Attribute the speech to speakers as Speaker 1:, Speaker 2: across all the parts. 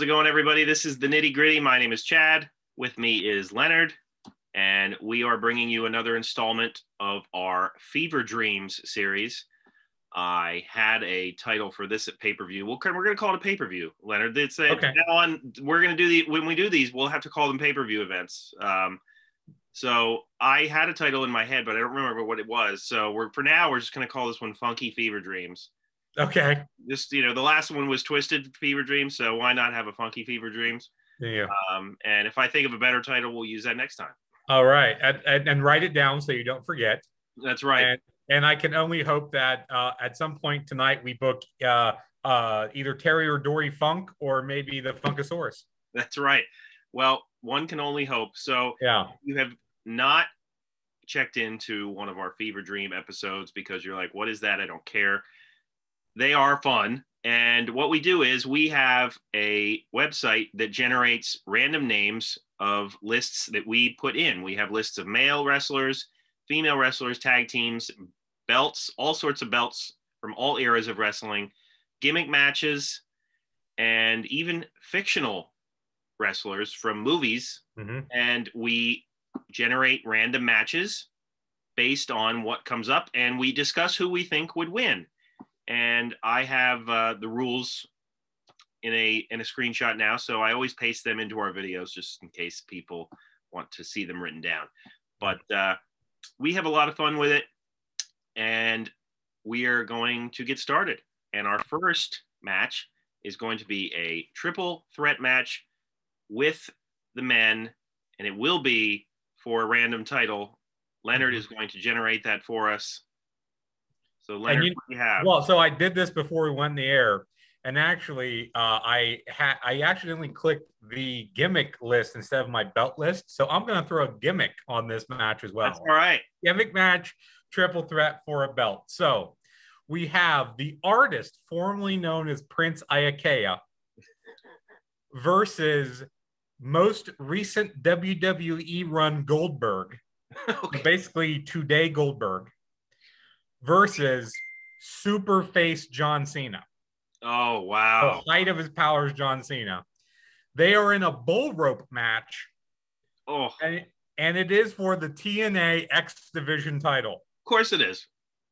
Speaker 1: How's it going, everybody? This is the nitty gritty. My name is Chad. With me is Leonard, and we are bringing you another installment of our Fever Dreams series. I had a title for this at pay per view. We'll, we're going to call it a pay per view, Leonard. It's a,
Speaker 2: Okay.
Speaker 1: now on. We're going to do the when we do these, we'll have to call them pay per view events. Um, so I had a title in my head, but I don't remember what it was. So we're for now, we're just going to call this one Funky Fever Dreams
Speaker 2: Okay.
Speaker 1: just you know the last one was twisted fever dreams so why not have a funky fever dreams
Speaker 2: Yeah.
Speaker 1: um, and if i think of a better title we'll use that next time
Speaker 2: All right. And, and, and write it down so you don't forget.
Speaker 1: that's right
Speaker 2: And, and I can only hope that uh, at some point tonight we book uh, uh, either Terry or Dory Funk or maybe the Funkasaurus.
Speaker 1: that's right well one can only hope so
Speaker 2: Yeah.
Speaker 1: you have not checked into one of our fever dream episodes because you're like what is that i don't care they are fun. And what we do is we have a website that generates random names of lists that we put in. We have lists of male wrestlers female wrestlers tag teams belts all sorts of belts from all eras of wrestling gimmick matches and even fictional wrestlers from movies.
Speaker 2: Hmm
Speaker 1: and we generate random matches based on what comes up and we discuss who we think would win and i have uh, the rules in a in a screenshot now so i always paste them into our videos just in case people want to see them written down but uh, we have a lot of fun with it and we are going to get started and our first match is going to be a triple threat match with the men and it will be for a random title. Leonard is going to generate that for us. So Leonard,
Speaker 2: you-
Speaker 1: what do you have?
Speaker 2: Well, so I did this before we went in the air. And actually, uh, I had I accidentally clicked the gimmick list instead of my belt list. So I'm going to throw a gimmick on this match as well.
Speaker 1: That's all right.
Speaker 2: gimmick match, triple threat for a belt. So we have the artist formerly known as Prince Iaukea versus most recent WWE run Goldberg,
Speaker 1: okay.
Speaker 2: basically today Goldberg, versus super face John Cena.
Speaker 1: Oh wow.
Speaker 2: The height of his powers, John Cena. They are in a bull rope match,
Speaker 1: Oh,
Speaker 2: and, and it is for the TNA X Division title.
Speaker 1: Of course it is.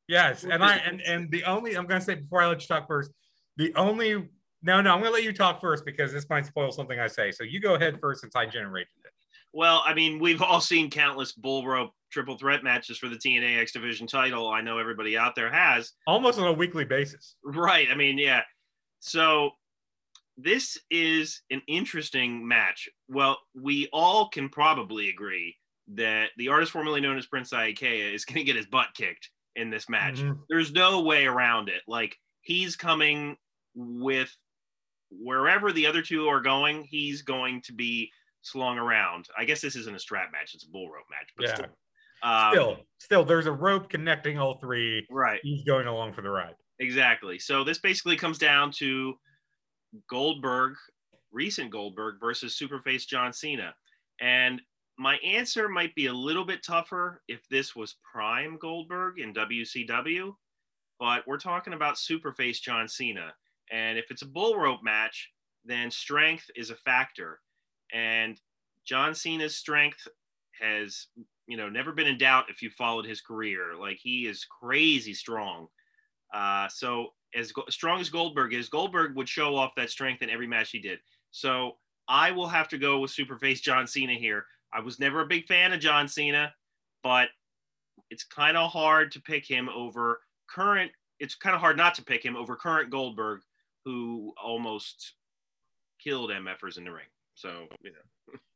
Speaker 2: Yes, and I and and the only I'm gonna say before I let you talk first, the only no no I'm gonna let you talk first because this might spoil something I say. So you go ahead first since I generated it.
Speaker 1: Well, I mean, we've all seen countless bull rope triple threat matches for the TNA X Division title. I know everybody out there has.
Speaker 2: Almost on a weekly basis.
Speaker 1: Right. I mean, yeah. So this is an interesting match. Well, we all can probably agree that the artist formerly known as Prince Iaukea is going to get his butt kicked in this match.
Speaker 2: Mhm.
Speaker 1: There's no way around it. Like he's coming with wherever the other two are going, he's going to be slung around. I guess this isn't a strap match; it's a bull rope match. But
Speaker 2: Yeah.
Speaker 1: still, um,
Speaker 2: Still, still, there's a rope connecting all three.
Speaker 1: right.
Speaker 2: He's going along for the ride.
Speaker 1: Exactly. So this basically comes down to Goldberg, recent Goldberg versus Superface John Cena. And my answer might be a little bit tougher if this was prime Goldberg in WCW, but we're talking about Superface John Cena. And if it's a bull rope match, then strength is a factor. And John Cena's strength has, you know, never been in doubt if you followed his career. Like he is crazy strong. Uh, so as go- strong as Goldberg is, Goldberg would show off that strength in every match he did. So I will have to go with Superface John Cena here. I was never a big fan of John Cena, but it's kind of hard to pick him over current. It's kind of hard not to pick him over current Goldberg, who almost killed MFers in the ring. So you know,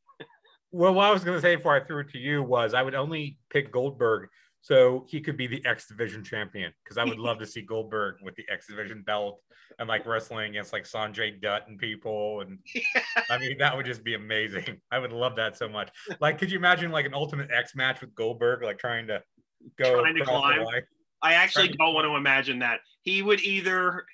Speaker 2: Well, what I was going to say before I threw it to you was I would only pick Goldberg so he could be the X Division champion because I would love to see Goldberg with the X Division belt and like wrestling against like Sanjay Dutt and people. And I mean, that would just be amazing. I would love that so much. Like, could you imagine like an Ultimate X match with Goldberg, like trying to go
Speaker 1: Trying to climb? I actually
Speaker 2: Right.
Speaker 1: don't want to imagine that. He would either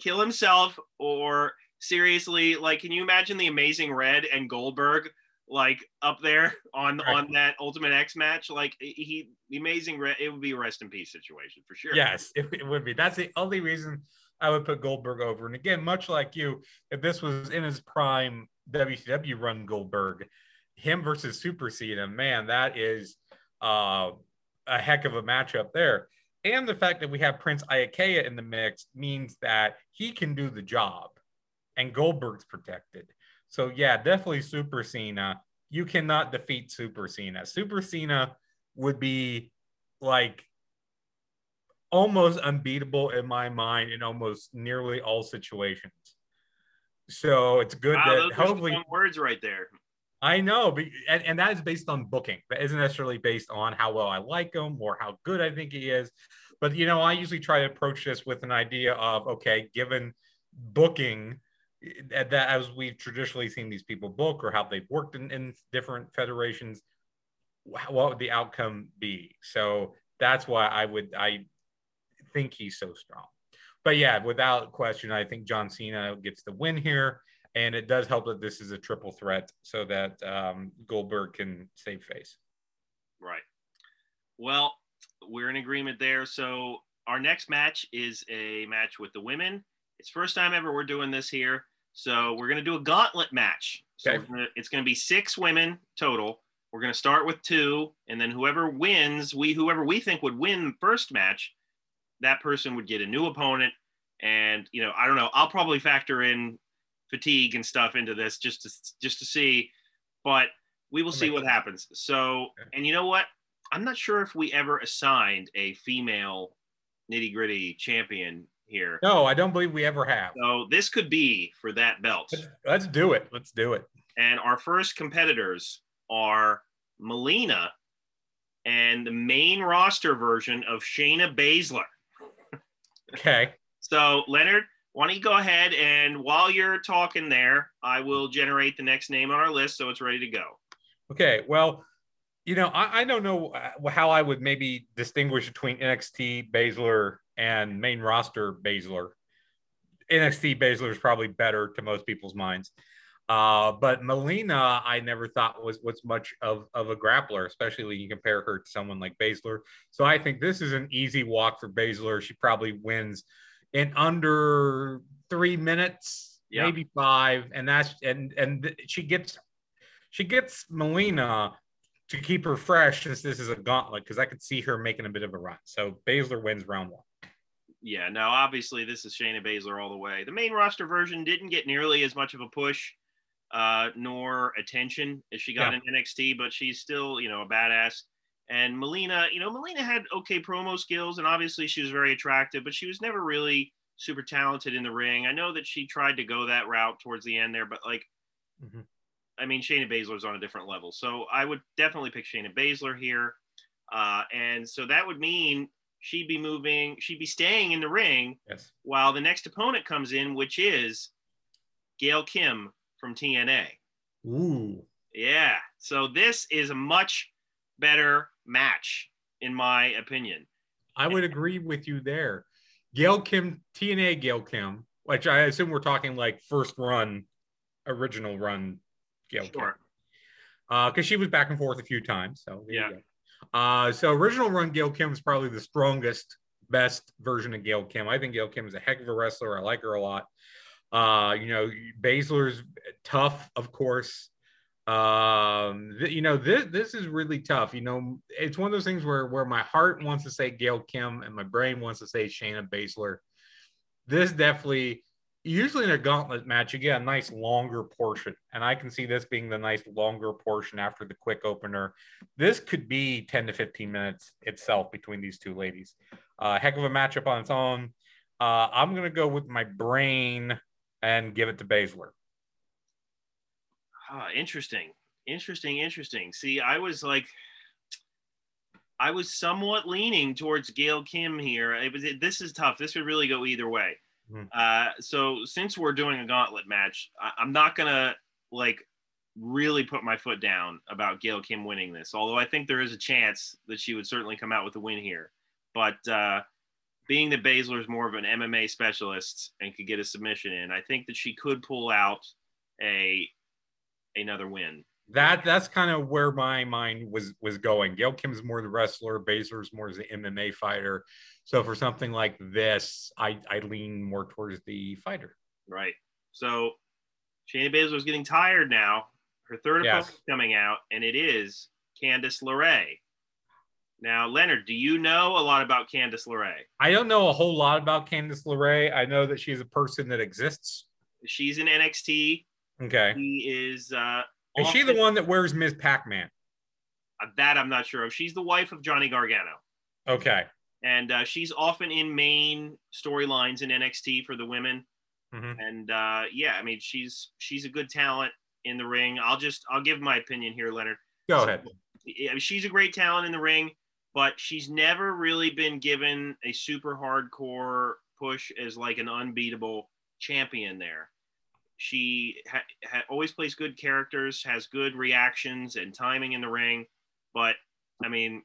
Speaker 1: kill himself or seriously, like, can you imagine the Amazing Red and Goldberg like up there on
Speaker 2: Right.
Speaker 1: on that Ultimate X match? Like he, the Amazing Red, it would be a rest in peace situation for sure.
Speaker 2: Yes, it, it would be. That's the only reason I would put Goldberg over. And again, much like you, if this was in his prime WCW run Goldberg, him versus Super Cena, man, that is uh, a heck of a matchup there. And the fact that we have Prince Iaukea in the mix means that he can do the job and Goldberg's protected. So, yeah, definitely Super Cena. You cannot defeat Super Cena. Super Cena would be like almost unbeatable in my mind in almost nearly all situations. So it's good wow, that hopefully
Speaker 1: words right there.
Speaker 2: I know, and, and that is based on booking. That isn't necessarily based on how well I like him or how good I think he is. But you know, I usually try to approach this with an idea of okay, given booking that as we've traditionally seen these people book or how they've worked in, in different federations, what would the outcome be? So that's why I would I think he's so strong. But yeah, without question, I think John Cena gets the win here. And it does help that this is a triple threat so that um, Goldberg can save face.
Speaker 1: Right. Well, we're in agreement there. So our next match is a match with the women. It's first time ever we're doing this here. So we're going to do a gauntlet match. So okay. gonna, it's going to be six women total. We're going to start with two, and then whoever wins, we whoever we think would win the first match, that person would get a new opponent. And you know, I don't know. I'll probably factor in fatigue and stuff into this just to just to see, but we will see what happens. So, and you know what? I'm not sure if we ever assigned a female nitty gritty champion here.
Speaker 2: No, I don't believe we ever have.
Speaker 1: So this could be for that belt.
Speaker 2: Let's, let's do it. Let's do it.
Speaker 1: And our first competitors are Melina and the main roster version of Shayna Baszler.
Speaker 2: Okay.
Speaker 1: So, Leonard, why don't you go ahead and while you're talking there, I will generate the next name on our list so it's ready to go.
Speaker 2: Okay. Well, you know, I, I don't know uh, how I would maybe distinguish between NXT Baszler and main roster Baszler. NXT Baszler is probably better to most people's minds. Uh, but Melina, I never thought was was much of, of a grappler, especially when you compare her to someone like Baszler. So I think this is an easy walk for Baszler. She probably wins in under three minutes, yeah. maybe five, and that's and and she gets she gets Melina to keep her fresh since this is a gauntlet because I could see her making a bit of a run. So Baszler wins round one.
Speaker 1: Yeah, now obviously this is Shayna Baszler all the way. The main roster version didn't get nearly as much of a push uh, nor attention as she got yeah. in NXT, but she's still, you know, a badass. And Melina, you know, Melina had okay promo skills, and obviously she was very attractive, but she was never really super talented in the ring. I know that she tried to go that route towards the end there, but like, mm-hmm. I mean, Shayna Baszler's on a different level, so I would definitely pick Shayna Baszler here. Uh, and so that would mean she'd be moving, she'd be staying in the ring
Speaker 2: yes.
Speaker 1: while the next opponent comes in, which is Gail Kim from TNA.
Speaker 2: Ooh.
Speaker 1: Yeah. So this is a much better match, in my opinion.
Speaker 2: I would agree with you there. Gail Kim, TNA Gail Kim, which I assume we're talking like first run, original run Gail sure. Kim. Because uh, she was back and forth a few times. So
Speaker 1: yeah.
Speaker 2: Uh, so original run Gail Kim is probably the strongest, best version of Gail Kim. I think Gail Kim is a heck of a wrestler. I like her a lot. Uh, you know, Baszler's tough, of course. Um, th- you know, this this is really tough. You know, it's one of those things where where my heart wants to say Gail Kim and my brain wants to say Shayna Baszler. This definitely, usually in a gauntlet match, you get a nice longer portion, and I can see this being the nice longer portion after the quick opener. This could be ten to fifteen minutes itself between these two ladies. Uh, heck of a matchup on its own. Uh, I'm gonna go with my brain and give it to Baszler.
Speaker 1: Ah, interesting. Interesting, interesting. See, I was like, I was somewhat leaning towards Gail Kim here. It was it, this is tough. This would really go either way. Mm-hmm. Uh, so since we're doing a gauntlet match, I, I'm not gonna like really put my foot down about Gail Kim winning this. Although I think there is a chance that she would certainly come out with a win here. But uh, being that Baszler is more of an MMA specialist and could get a submission in, I think that she could pull out a another win.
Speaker 2: That that's kind of where my mind was was going. Gail Kim's more the wrestler, Baszler's more the MMA fighter. So for something like this, I I lean more towards the fighter.
Speaker 1: Right. So Shayna Baszler's getting tired now. Her third
Speaker 2: Yes.
Speaker 1: opponent coming out, and it is Candice LeRae. Now, Leonard, do you know a lot about Candice LeRae?
Speaker 2: I don't know a whole lot about Candice LeRae. I know that she's a person that exists.
Speaker 1: She's in NXT.
Speaker 2: Okay.
Speaker 1: He is. Uh,
Speaker 2: Is she the one that wears Ms. Pac-Man?
Speaker 1: uh, that I'm not sure of. She's the wife of Johnny Gargano,
Speaker 2: Okay.
Speaker 1: and uh, she's often in main storylines in NXT for the women.
Speaker 2: Mhm.
Speaker 1: And uh, yeah, I mean, she's she's a good talent in the ring. I'll just I'll give my opinion here, Leonard.
Speaker 2: Go ahead.
Speaker 1: Yeah, she's a great talent in the ring, but she's never really been given a super hardcore push as like an unbeatable champion there. She ha- ha- always plays good characters, has good reactions and timing in the ring, but I mean,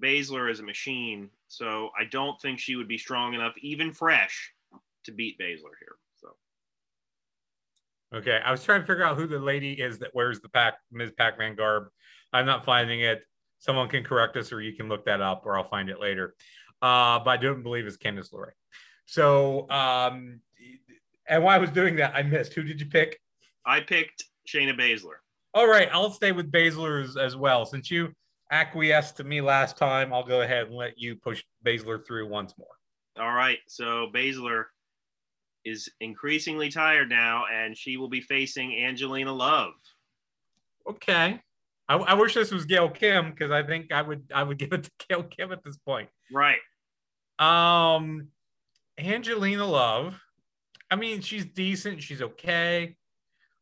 Speaker 1: Baszler is a machine, so I don't think she would be strong enough, even fresh, to beat Baszler here. So
Speaker 2: Okay. I was trying to figure out who the lady is that wears the Pac Ms. Pac-Man garb. I'm not finding it. Someone can correct us, or you can look that up, or I'll find it later. Uh, but I don't believe it's Candice LeRae. So, um, and while I was doing that, I missed. Who did you pick?
Speaker 1: I picked Shayna Baszler.
Speaker 2: All right, I'll stay with Baszler as, as well. Since you acquiesced to me last time, I'll go ahead and let you push Baszler through once more.
Speaker 1: All right. So Baszler is increasingly tired now, and she will be facing Angelina Love.
Speaker 2: Okay. I, I wish this was Gail Kim because I think I would I would give it to Gail Kim at this point.
Speaker 1: Right.
Speaker 2: Um, Angelina Love. I mean, she's decent. She's okay.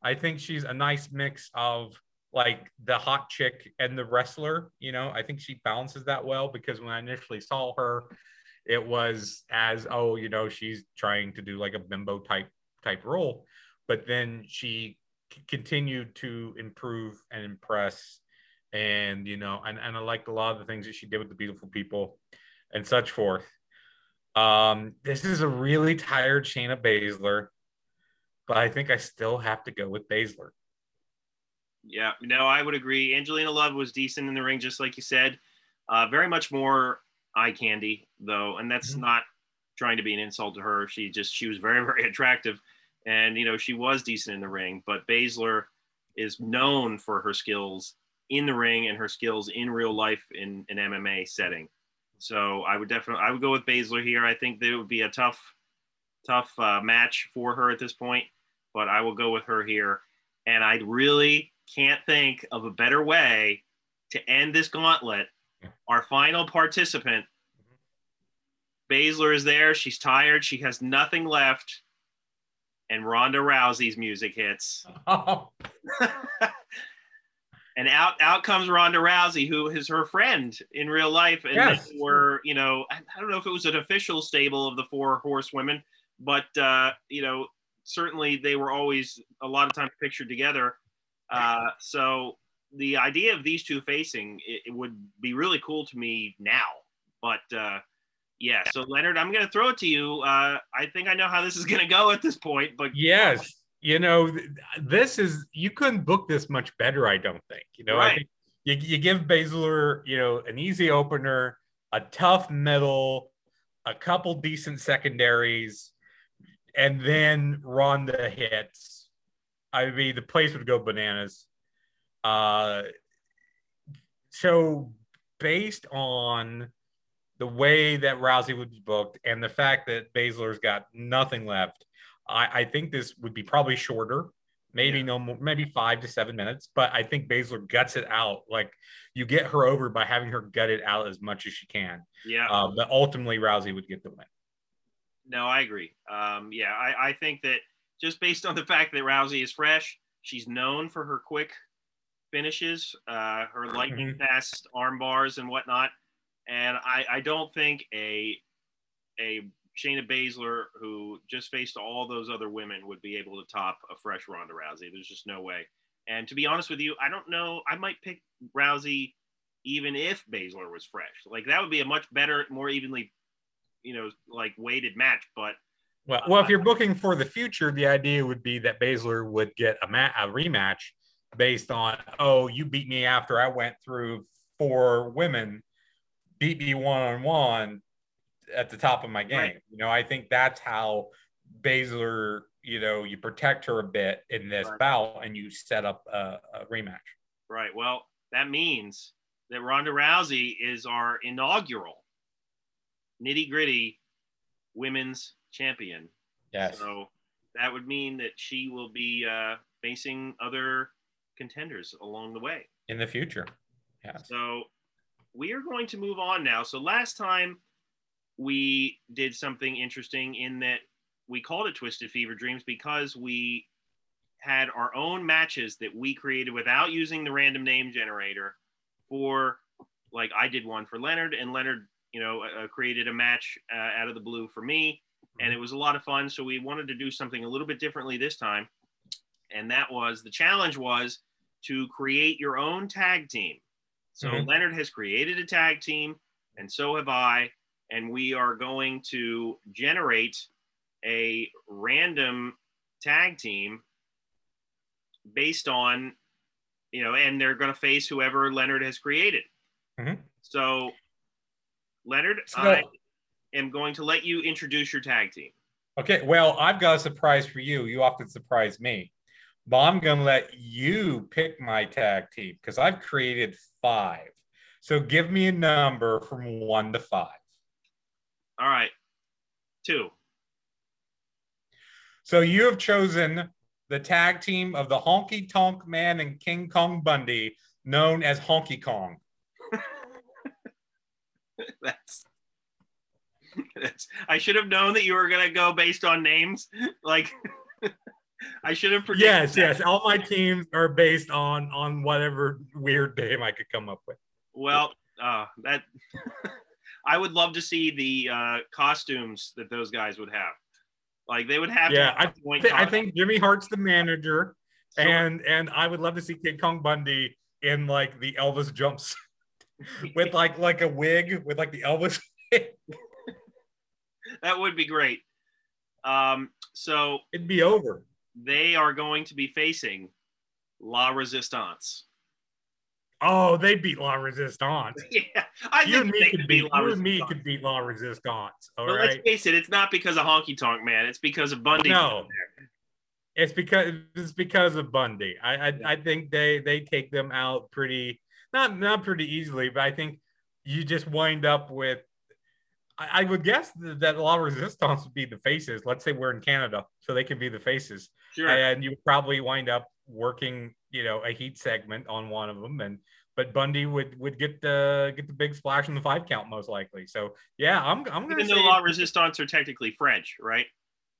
Speaker 2: I think she's a nice mix of like the hot chick and the wrestler. You know, I think she balances that well because when I initially saw her, it was as oh, you know, she's trying to do like a bimbo type type role, but then she c- continued to improve and impress. And you know, and, and I liked a lot of the things that she did with the beautiful people and such forth. Um, this is a really tired Shayna Baszler, but I think I still have to go with Baszler.
Speaker 1: Yeah. No, I would agree. Angelina Love was decent in the ring, just like you said. Uh, very much more eye candy, though, and that's
Speaker 2: Mhm.
Speaker 1: not trying to be an insult to her. She just she was very very attractive, and you know she was decent in the ring. But Baszler is known for her skills in the ring and her skills in real life in an MMA setting. So I would definitely I would go with Baszler here. I think that it would be a tough tough uh, match for her at this point, but I will go with her here. And I really can't think of a better way to end this gauntlet. Our final participant, Baszler is there. She's tired. She has nothing left. And Ronda Rousey's music hits.
Speaker 2: Oh,
Speaker 1: and out out comes Ronda Rousey, who is her friend in real life, and
Speaker 2: Yes.
Speaker 1: they were you know I I don't know if it was an official stable of the four horsewomen, but uh, you know certainly they were always a lot of times pictured together. Uh, so the idea of these two facing it, it would be really cool to me now, but. Uh, yeah, so Leonard, I'm going to throw it to you. Uh, I think I know how this is going to go at this point, but
Speaker 2: yes. You know, this is you couldn't book this much better. I don't think. You know, I think you, you give Baszler, you know, an easy opener, a tough middle, a couple decent secondaries, and then Ronda hits. I mean, the place would go bananas. Uh, so based on the way that Rousey would be booked and the fact that Baszler's got nothing left, I, I think this would be probably shorter, maybe
Speaker 1: Yeah.
Speaker 2: no more, maybe five to seven minutes. But I think Baszler guts it out. Like you get her over by having her gut it out as much as she can.
Speaker 1: yeah.
Speaker 2: Uh, but ultimately, Rousey would get the win.
Speaker 1: No, I agree. Um, yeah, I, I think that just based on the fact that Rousey is fresh, she's known for her quick finishes, uh, her lightning fast arm bars and whatnot. And I, I don't think a a Shayna Baszler who just faced all those other women would be able to top a fresh Ronda Rousey. There's just no way. And to be honest with you, I don't know. I might pick Rousey even if Baszler was fresh. Like that would be a much better, more evenly, you know, like weighted match. But
Speaker 2: Well, well, if you're booking for the future, the idea would be that Baszler would get a, ma- a rematch based on oh you beat me after I went through four women, beat me one on one at the top of my game. Right. You know, I think that's how Baszler, you know, you protect her a bit in this right. bout and you set up a, a rematch.
Speaker 1: Right. Well, that means that Ronda Rousey is our inaugural nitty gritty women's champion.
Speaker 2: Yes.
Speaker 1: So that would mean that she will be uh, facing other contenders along the way
Speaker 2: in the future.
Speaker 1: Yeah. So we are going to move on now. So last time we did something interesting in that we called it Twisted Fever Dreams because we had our own matches that we created without using the random name generator for like I did one for Leonard and Leonard, you know, uh, created a match uh, out of the blue for me and it was a lot of fun so we wanted to do something a little bit differently this time and that was the challenge was to create your own tag team so mm-hmm. Leonard has created a tag team, and so have I. And we are going to generate a random tag team based on, you know, and they're going to face whoever Leonard has created. Mm-hmm. So, Leonard, so, I am going to let you introduce your tag team.
Speaker 2: Okay. Well, I've got a surprise for you. You often surprise me but I'm going to let you pick my tag team because I've created five. So give me a number from one to five.
Speaker 1: All right. Two.
Speaker 2: So you have chosen the tag team of the Honky Tonk Man and King Kong Bundy, known as Honky Kong.
Speaker 1: that's, that's. I should have known that you were gonna go based on names. Like I should have
Speaker 2: predicted. Yes, that. yes. All my teams are based on on whatever weird name I could come up with.
Speaker 1: Well, uh, that I would love to see the uh, costumes that those guys would have. Like they would have.
Speaker 2: Yeah, I, th- I think Jimmy Hart's the manager, and and I would love to see King Kong Bundy in like the Elvis jumps with like like a wig with like the Elvis.
Speaker 1: that would be great. Um, so
Speaker 2: it'd be over
Speaker 1: they are going to be facing La Resistance.
Speaker 2: Oh, they beat La Resistance. yeah, I you and me could beat, beat La you and me could beat La Resistance. All right?
Speaker 1: Let's face it, it's not because of Honky Tonk Man. It's because of Bundy.
Speaker 2: No, it's because it's because of Bundy. I I, I think they they take them out pretty not not pretty easily, but I think you just wind up with I, would guess that La Resistance would be the faces. Let's say we're in Canada, so they can be the faces. Sure. And you probably wind up working, you know, a heat segment on one of them, and but Bundy would would get the get the big splash in the five count most likely. So yeah, I'm I'm
Speaker 1: gonna. Even though La Resistance are technically French, right?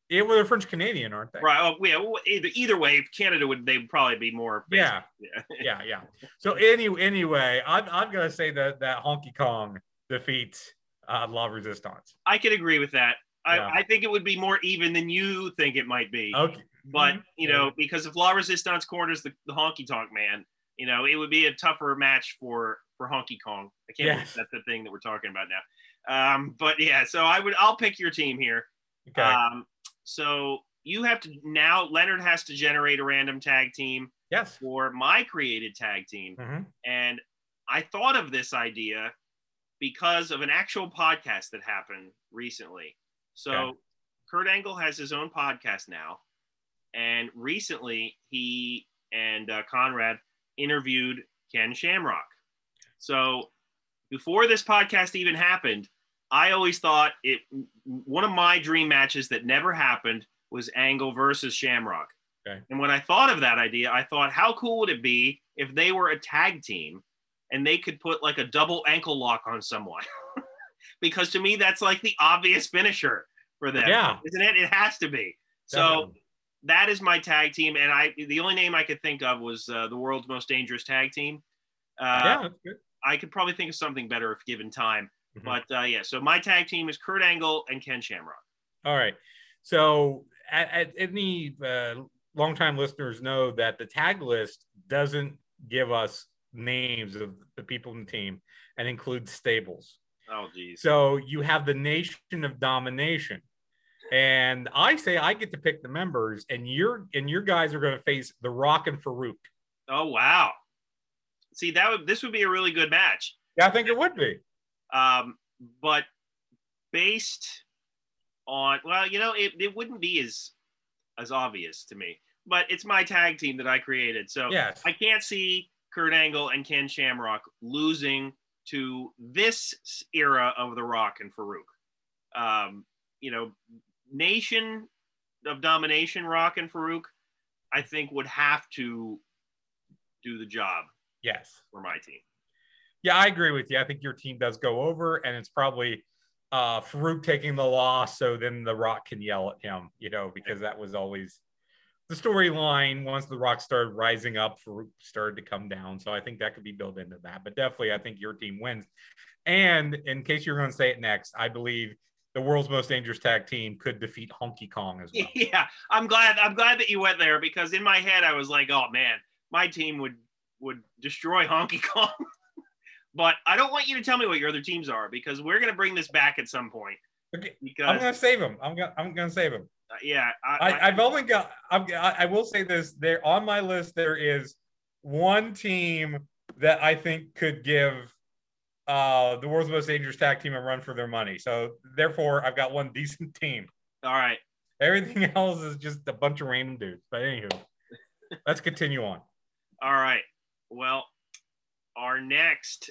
Speaker 2: Yeah, well, they're French Canadian, aren't they?
Speaker 1: Right. Oh, yeah. Either, either way, Canada would they would probably be more.
Speaker 2: Yeah. Yeah. yeah. Yeah. So any, anyway, I'm I'm gonna say that that Honky Kong defeats uh, La Resistance.
Speaker 1: I could agree with that. I, yeah. I think it would be more even than you think it might be.
Speaker 2: Okay.
Speaker 1: But, mm-hmm. you know, because if La Resistance corners the, the Honky Tonk Man, you know, it would be a tougher match for for Honky Kong. I can't yes. believe that's the thing that we're talking about now. Um, but yeah, so I would I'll pick your team here. Okay. Um, so you have to now Leonard has to generate a random tag team.
Speaker 2: Yes.
Speaker 1: For my created tag team. Mm-hmm. And I thought of this idea because of an actual podcast that happened recently. So okay. Kurt Angle has his own podcast now, and recently he and uh, Conrad interviewed Ken Shamrock. So before this podcast even happened, I always thought it one of my dream matches that never happened was Angle versus Shamrock. Okay. And when I thought of that idea, I thought, how cool would it be if they were a tag team and they could put like a double ankle lock on someone. because to me, that's like the obvious finisher for them.
Speaker 2: Yeah.
Speaker 1: Isn't it? It has to be. So that is my tag team. And I, the only name I could think of was uh, the world's most dangerous tag team. Uh, yeah, that's good. I could probably think of something better if given time. Mm-hmm. But uh, yeah, so my tag team is Kurt Angle and Ken Shamrock.
Speaker 2: All right. So at, at any uh, longtime listeners know that the tag list doesn't give us names of the people in the team and includes stables.
Speaker 1: Oh, geez.
Speaker 2: So you have the Nation of Domination. And I say I get to pick the members, and your and your guys are going to face the Rock and Farouk.
Speaker 1: Oh wow. See that would this would be a really good match.
Speaker 2: Yeah, I think it would be.
Speaker 1: Um, but based on well, you know, it, it wouldn't be as as obvious to me. But it's my tag team that I created. So
Speaker 2: Yes.
Speaker 1: I can't see Kurt Angle and Ken Shamrock losing to this era of The Rock and Farouk. Um, you know, Nation of Domination, Rock and Farouk, I think would have to do the job
Speaker 2: Yes.
Speaker 1: for my team.
Speaker 2: Yeah, I agree with you. I think your team does go over, and it's probably uh Farouk taking the loss, so then the Rock can yell at him, you know, because that was always the storyline. Once the Rock started rising up, Farouk started to come down. So I think that could be built into that. But definitely, I think your team wins. And in case you're going to say it next, I believe the world's most dangerous tag team could defeat Honky Kong as well.
Speaker 1: Yeah, I'm glad. I'm glad that you went there because in my head I was like, oh man, my team would would destroy Honky Kong. but I don't want you to tell me what your other teams are because we're gonna bring this back at some point.
Speaker 2: Okay,
Speaker 1: Because
Speaker 2: I'm going to save him. I'm gonna I'm going to save him.
Speaker 1: uh, yeah, I,
Speaker 2: I, I've only got. I'm, I I will say this: there on my list, there is one team that I think could give uh, the world's most dangerous tag team and run for their money. So therefore, I've got one decent team.
Speaker 1: all right.
Speaker 2: Everything else is just a bunch of random dudes. But anywho, let's continue on.
Speaker 1: All right. Well, our next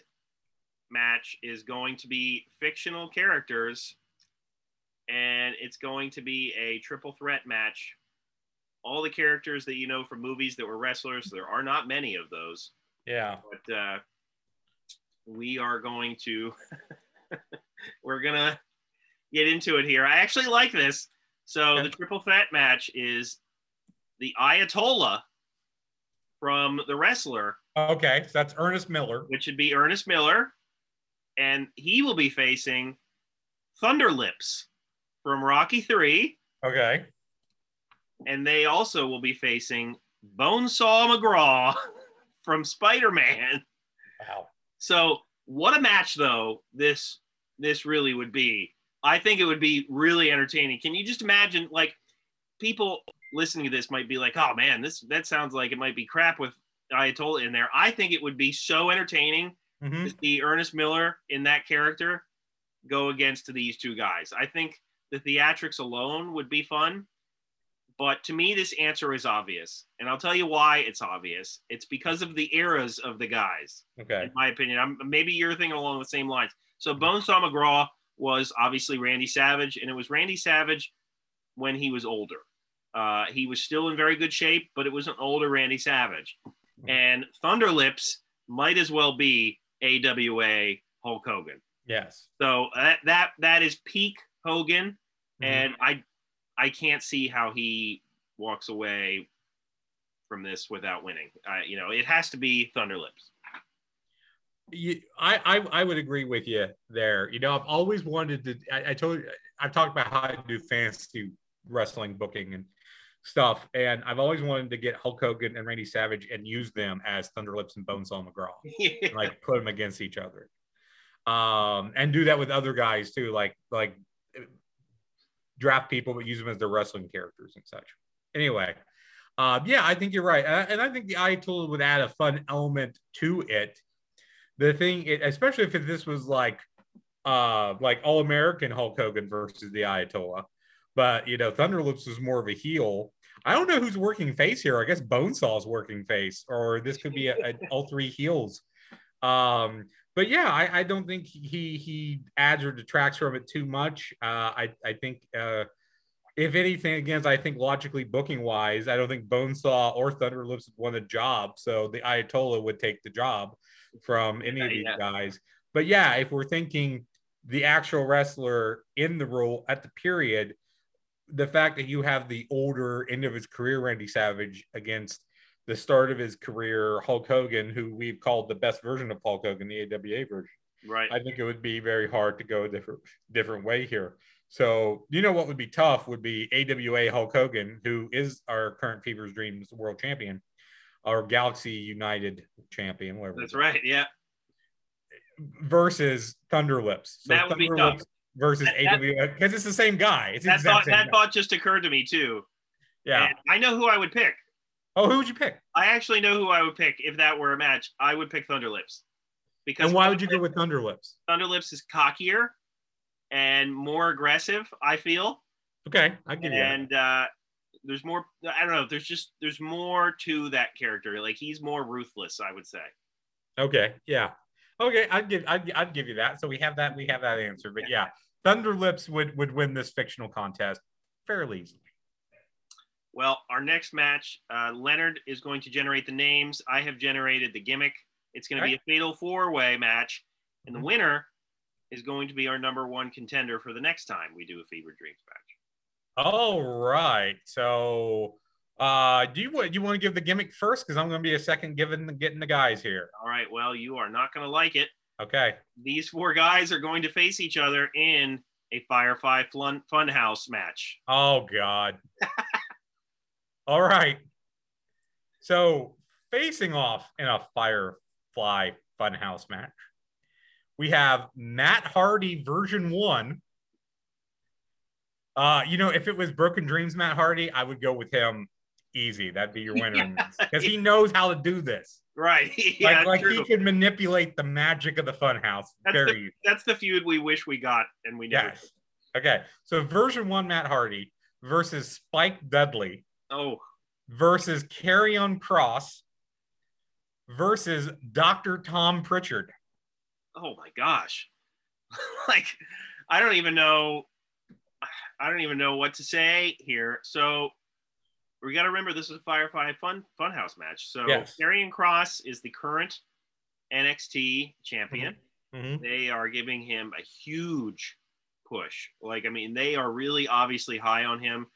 Speaker 1: match is going to be fictional characters, and it's going to be a triple threat match. All the characters that you know from movies that were wrestlers, there are not many of those,
Speaker 2: Yeah.
Speaker 1: but uh, we are going to we're gonna get into it here. I actually like this. So the triple threat match is the Ayatollah from the wrestler
Speaker 2: Okay. So that's Ernest Miller.
Speaker 1: which would be Ernest Miller, and he will be facing Thunderlips from Rocky Three,
Speaker 2: Okay.
Speaker 1: and they also will be facing Bonesaw McGraw from Spider Man. So what a match though this this really would be. I think it would be really entertaining. Can you just imagine like people listening to this might be like, "Oh man, this that sounds like it might be crap with Ayatollah in there." I think it would be so entertaining
Speaker 2: Mhm.
Speaker 1: to see Ernest Miller in that character go against these two guys. I think the theatrics alone would be fun. But to me, this answer is obvious. And I'll tell you why it's obvious. It's because of the eras of the guys
Speaker 2: Okay.
Speaker 1: in my opinion. I'm, maybe you're thinking along the same lines. So Bonesaw McGraw was obviously Randy Savage, and it was Randy Savage when he was older. Uh, he was still in very good shape, but it was an older Randy Savage. And Thunderlips might as well be AWA Hulk Hogan.
Speaker 2: Yes.
Speaker 1: So that that that is peak Hogan,
Speaker 2: Mhm.
Speaker 1: and I I can't see how he walks away from this without winning. I, you know, it has to be Thunderlips.
Speaker 2: you, I, I I would agree with you there. You know, I've always wanted to. I, I told you, I've talked about how I do fantasy wrestling booking and stuff, and I've always wanted to get Hulk Hogan and Randy Savage and use them as Thunderlips and Bonesaw McGraw, and, like put them against each other, um, and do that with other guys too, like like draft people but use them as their wrestling characters and such. Anyway. Uh, yeah, I think you're right, and I think the Ayatollah would add a fun element to it the thing, it, especially if this was like, uh, like All American Hulk Hogan versus the Ayatollah, but you know, Thunderlips was more of a heel. I don't know who's working face here. I guess Bonesaw's working face, or this could be a, a, all three heels. Um, but yeah, I, I don't think he he adds or detracts from it too much. Uh, I I think uh, if anything, again, I think logically booking wise, I don't think Bonesaw or Thunderlips won the job, so the Ayatollah would take the job from any of these
Speaker 1: yeah.
Speaker 2: guys. But yeah, if we're thinking the actual wrestler in the role at the period, the fact that you have the older end of his career Randy Savage against the start of his career Hulk Hogan, who we've called the best version of Hulk Hogan, the AWA version.
Speaker 1: right.
Speaker 2: I think it would be very hard to go a different different way here. So you know what would be tough would be AWA Hulk Hogan, who is our current Fever's Dreams world champion, or Galaxy United champion, whatever.
Speaker 1: That's right. Yeah.
Speaker 2: Versus Thunderlips. So
Speaker 1: That would be
Speaker 2: Thunderlips
Speaker 1: tough.
Speaker 2: versus
Speaker 1: That-
Speaker 2: AWA because it's the same guy. It's
Speaker 1: That thought, that
Speaker 2: guy.
Speaker 1: thought just occurred to me too.
Speaker 2: Yeah.
Speaker 1: And I know who I would pick.
Speaker 2: Oh, who would you pick?
Speaker 1: I actually know who I would pick if that were a match. I would pick Thunderlips.
Speaker 2: Because and why would you go with Thunderlips?
Speaker 1: Thunderlips is cockier and more aggressive. I feel.
Speaker 2: Okay, I get
Speaker 1: you. And uh, there's more. I don't know. There's just there's more to that character. Like he's more ruthless. I would say.
Speaker 2: Okay. Yeah. Okay. I'd give I'd, I'd give you that. So we have that we have that answer. But yeah, Thunderlips would would win this fictional contest fairly easily.
Speaker 1: Well, our next match, uh, Leonard is going to generate the names. I have generated the gimmick. It's going to be a fatal four way match, and the mm-hmm. winner is going to be our number one contender for the next time we do a Fever Dreams match.
Speaker 2: All right. So, uh, do you do you want to give the gimmick first? Because I'm going to be a second giving the, getting the guys here.
Speaker 1: All right. Well, you are not going to like it.
Speaker 2: Okay.
Speaker 1: These four guys are going to face each other in a Firefly Fun Funhouse match.
Speaker 2: Oh God. All right. So facing off in a Firefly Funhouse match, we have Matt Hardy version one. Uh, you know, if it was Broken Dreams Matt Hardy, I would go with him easy. That'd be your winner because yeah. he knows how to do this.
Speaker 1: Right.
Speaker 2: yeah, like, like he can manipulate the magic of the funhouse.
Speaker 1: That's
Speaker 2: very
Speaker 1: the, that's the feud we wish we got and we never. Yes.
Speaker 2: Okay. So version one Matt Hardy versus Spike Dudley
Speaker 1: Oh.
Speaker 2: Versus Karrion Kross versus Dr. Tom Pritchard.
Speaker 1: Oh my gosh. like, I don't even know. I don't even know what to say here. So we got to remember this is a Firefly Fun Funhouse match. So
Speaker 2: yes.
Speaker 1: Karrion Kross is the current NXT champion. Mm-hmm. Mm-hmm. They are giving him a huge push. Like, I mean, they are really obviously high on him.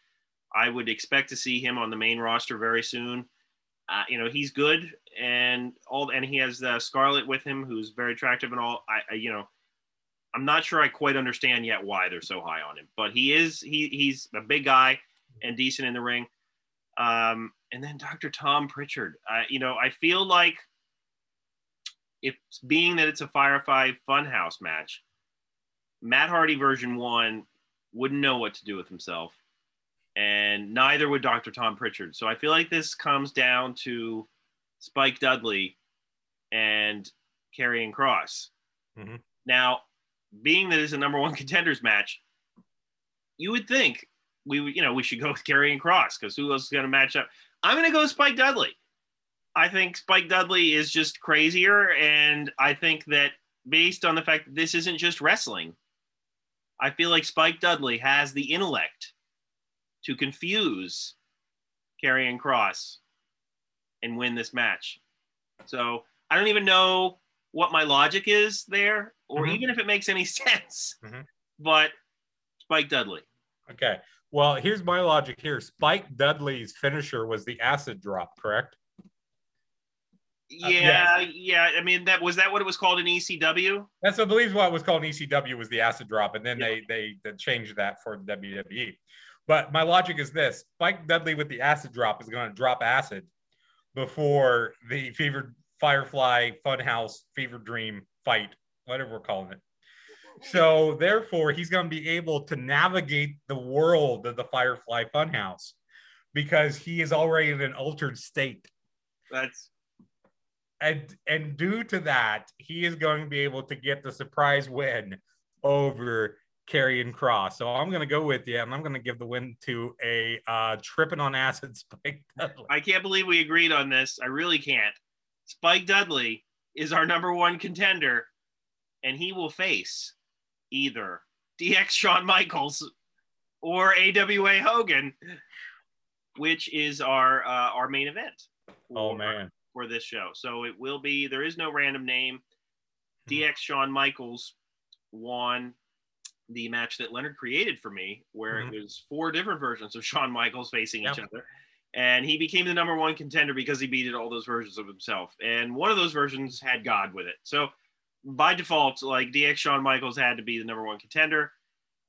Speaker 1: I would expect to see him on the main roster very soon. Uh, you know, he's good and all, and he has uh, Scarlett with him, who's very attractive and all. I, I, you know, I'm not sure I quite understand yet why they're so high on him, but he is he he's a big guy and decent in the ring. Um, and then Dr. Tom Pritchard, uh, you know, I feel like if being that it's a Firefly Funhouse match, Matt Hardy version one wouldn't know what to do with himself and neither would Dr. Tom Pritchard. So I feel like this comes down to Spike Dudley and Karrion Kross. Mm-hmm. Now, being that it's a number one contenders match, you would think we would, you know, we should go with Karrion Kross because who else is going to match up? I'm going to go Spike Dudley. I think Spike Dudley is just crazier, and I think that based on the fact that this isn't just wrestling, I feel like Spike Dudley has the intellect to confuse Karrion Kross and win this match. So I don't even know what my logic is there, or mm-hmm. even if it makes any sense. Mm-hmm. But Spike Dudley.
Speaker 2: Okay. Well, here's my logic here. Spike Dudley's finisher was the acid drop, correct?
Speaker 1: Yeah, uh, yes. yeah. I mean, that was that what it was called in ECW.
Speaker 2: That's I believe what was called in ECW was the acid drop, and then yeah. they, they they changed that for WWE. But my logic is this Mike Dudley with the acid drop is going to drop acid before the fever Firefly Funhouse Fever Dream fight, whatever we're calling it. So therefore, he's going to be able to navigate the world of the Firefly Funhouse because he is already in an altered state.
Speaker 1: That's
Speaker 2: and and due to that, he is going to be able to get the surprise win over Karrion Kross. So I'm going to go with you, and I'm going to give the win to a uh, tripping on acid Spike Dudley.
Speaker 1: I can't believe we agreed on this. I really can't. Spike Dudley is our number one contender, and he will face either DX Shawn Michaels or AWA Hogan, which is our uh, our main event.
Speaker 2: For, oh man,
Speaker 1: for this show. So it will be. There is no random name. Hmm. DX Shawn Michaels won the match that Leonard created for me, where mm-hmm. it was four different versions of Shawn Michaels facing yep. each other. And he became the number one contender because he beat all those versions of himself. And one of those versions had God with it. So by default, like DX Shawn Michaels had to be the number one contender.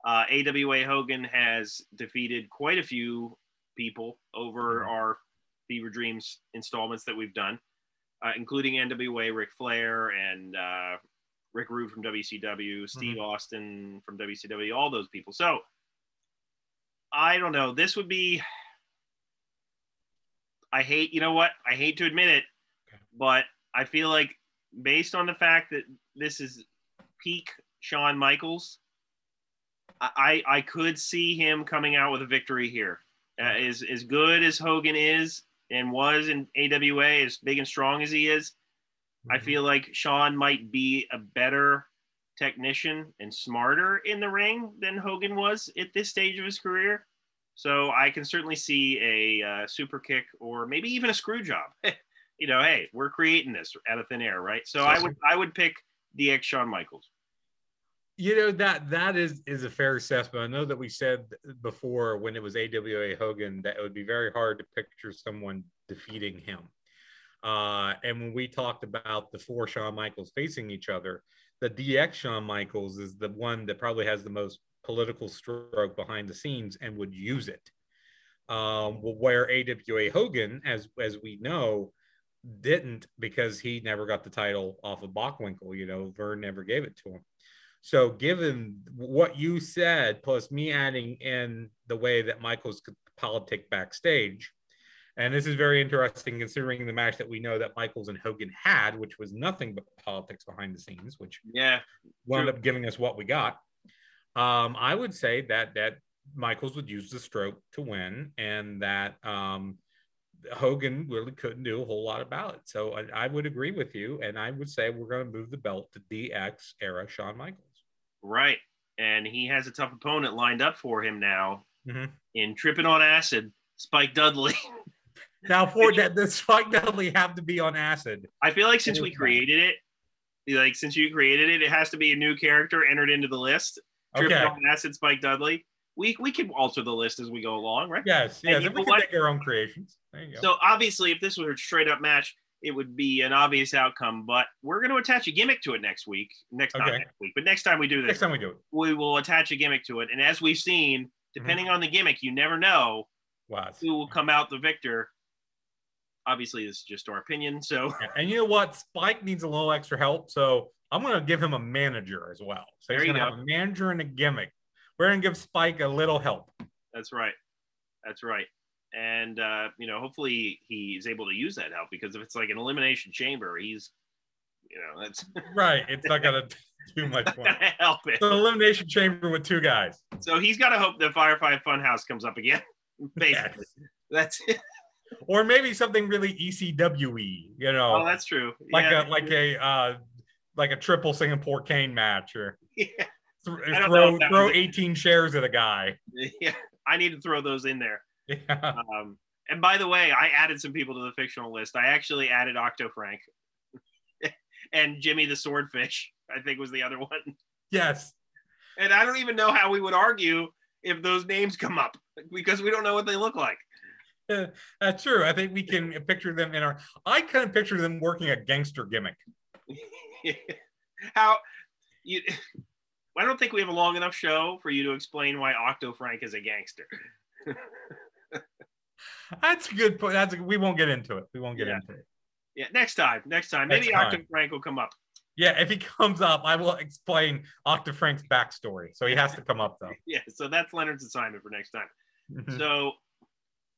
Speaker 1: Uh, AWA Hogan has defeated quite a few people over mm-hmm. our Fever Dreams installments that we've done, uh, including NWA Ric Flair and uh, Rick Rude from WCW, Steve mm-hmm. Austin from WCW, all those people. So I don't know. This would be. I hate, you know what? I hate to admit it, but I feel like based on the fact that this is peak Shawn Michaels, I I could see him coming out with a victory here. Uh, as as good as Hogan is and was in AWA, as big and strong as he is, I
Speaker 2: Mhm.
Speaker 1: feel like Shawn might be a better technician and smarter in the ring than Hogan was at this stage of his career. So I can certainly see a uh, super kick or maybe even a screw job. you know, hey, we're creating this out of thin air, right? So I would I would pick DX Shawn Michaels.
Speaker 2: You know that that is is a fair assessment. I know that we said before when it was AWA Hogan that it would be very hard to picture someone defeating him. Uh, and when we talked about the four Shawn Michaels facing each other, the DX Shawn Michaels is the one that probably has the most political stroke behind the scenes and would use it. Um, where AWA Hogan, as as we know, didn't because he never got the title off of Bockwinkel. You know, Verne never gave it to him. So, given what you said, plus me adding in the way that Michaels could politic backstage, and this is very interesting considering the match that we know that Michaels and Hogan had, which was nothing but politics behind the scenes, which
Speaker 1: Yeah,
Speaker 2: wound
Speaker 1: True.
Speaker 2: up giving us what we got. Um, I would say that that Michaels would use the stroke to win, and that um, Hogan really couldn't do a whole lot about it. So I, I would agree with you, and I would say we're going to move the belt to DX era Shawn Michaels.
Speaker 1: right. And he has a tough opponent lined up for him now
Speaker 2: Mhm.
Speaker 1: in tripping on acid, Spike Dudley.
Speaker 2: Now, for that, does Spike Dudley have to be on acid?
Speaker 1: I feel like since we created it, like since you created it, it has to be a new character entered into the list. Tripping
Speaker 2: Okay.
Speaker 1: on acid, Spike Dudley. We we can alter the list as we go along, right?
Speaker 2: Yes,
Speaker 1: you
Speaker 2: we can make our own creations. There you go.
Speaker 1: So obviously, if this was a straight up match, it would be an obvious outcome. But we're going to attach a gimmick to it next week. Next not
Speaker 2: Okay.
Speaker 1: next week, but next time we do this, Next
Speaker 2: time we do it.
Speaker 1: we will attach a gimmick to it. And as we've seen, depending
Speaker 2: Mm-hmm.
Speaker 1: on the gimmick, you never know
Speaker 2: Wow.
Speaker 1: who will come out the victor. Obviously, this is just our opinion. So
Speaker 2: And you know what? Spike needs a little extra help. So I'm going to give him a manager as well. So
Speaker 1: There
Speaker 2: he's going to have a manager and a gimmick. We're going to give Spike a little help.
Speaker 1: that's right. That's right. And uh, you know, hopefully he's able to use that help because if it's like an elimination chamber, he's you know, that's
Speaker 2: Right. It's not going to do much
Speaker 1: help it.
Speaker 2: It's an elimination chamber with two guys.
Speaker 1: So he's got to hope that Firefly Funhouse comes up again. Basically,
Speaker 2: Yes.
Speaker 1: that's it.
Speaker 2: Or maybe something really ECWE, you know,
Speaker 1: Oh, that's true.
Speaker 2: like
Speaker 1: yeah.
Speaker 2: a like a uh like a triple Singapore cane match or
Speaker 1: yeah.
Speaker 2: th-
Speaker 1: I don't know
Speaker 2: throw throw
Speaker 1: was-
Speaker 2: 18 shares at a guy.
Speaker 1: yeah. I need to throw those in there.
Speaker 2: Yeah.
Speaker 1: Um, and by the way, I added some people to the fictional list. I actually added Octo Frank and Jimmy the Swordfish. I think was the other one.
Speaker 2: Yes.
Speaker 1: And I don't even know how we would argue if those names come up because we don't know what they look like.
Speaker 2: That's true. I think we can picture them in our. I kind of picture them working a gangster gimmick.
Speaker 1: how you? I don't think we have a long enough show for you to explain why Octo Frank is a gangster.
Speaker 2: That's a good point. That's a, we won't get into it. We won't get
Speaker 1: Yeah.
Speaker 2: into it.
Speaker 1: Yeah, next time. Next time, maybe
Speaker 2: Next time.
Speaker 1: Octo Frank will come up.
Speaker 2: Yeah, if he comes up, I will explain Octo Frank's backstory. So he has to come up though.
Speaker 1: Yeah, so that's Leonard's assignment for next time.
Speaker 2: Mhm.
Speaker 1: So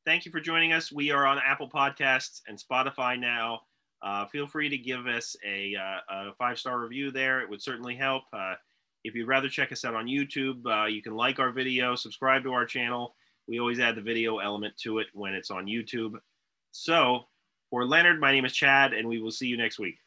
Speaker 1: thank you for joining us. We are on Apple Podcasts and Spotify now. Uh, feel free to give us a, uh, a five star review there. It would certainly help. Uh, if you'd rather check us out on YouTube, uh, you can like our video, subscribe to our channel. We always add the video element to it when it's on YouTube. So for Leonard, my name is Chad, and we will see you next week.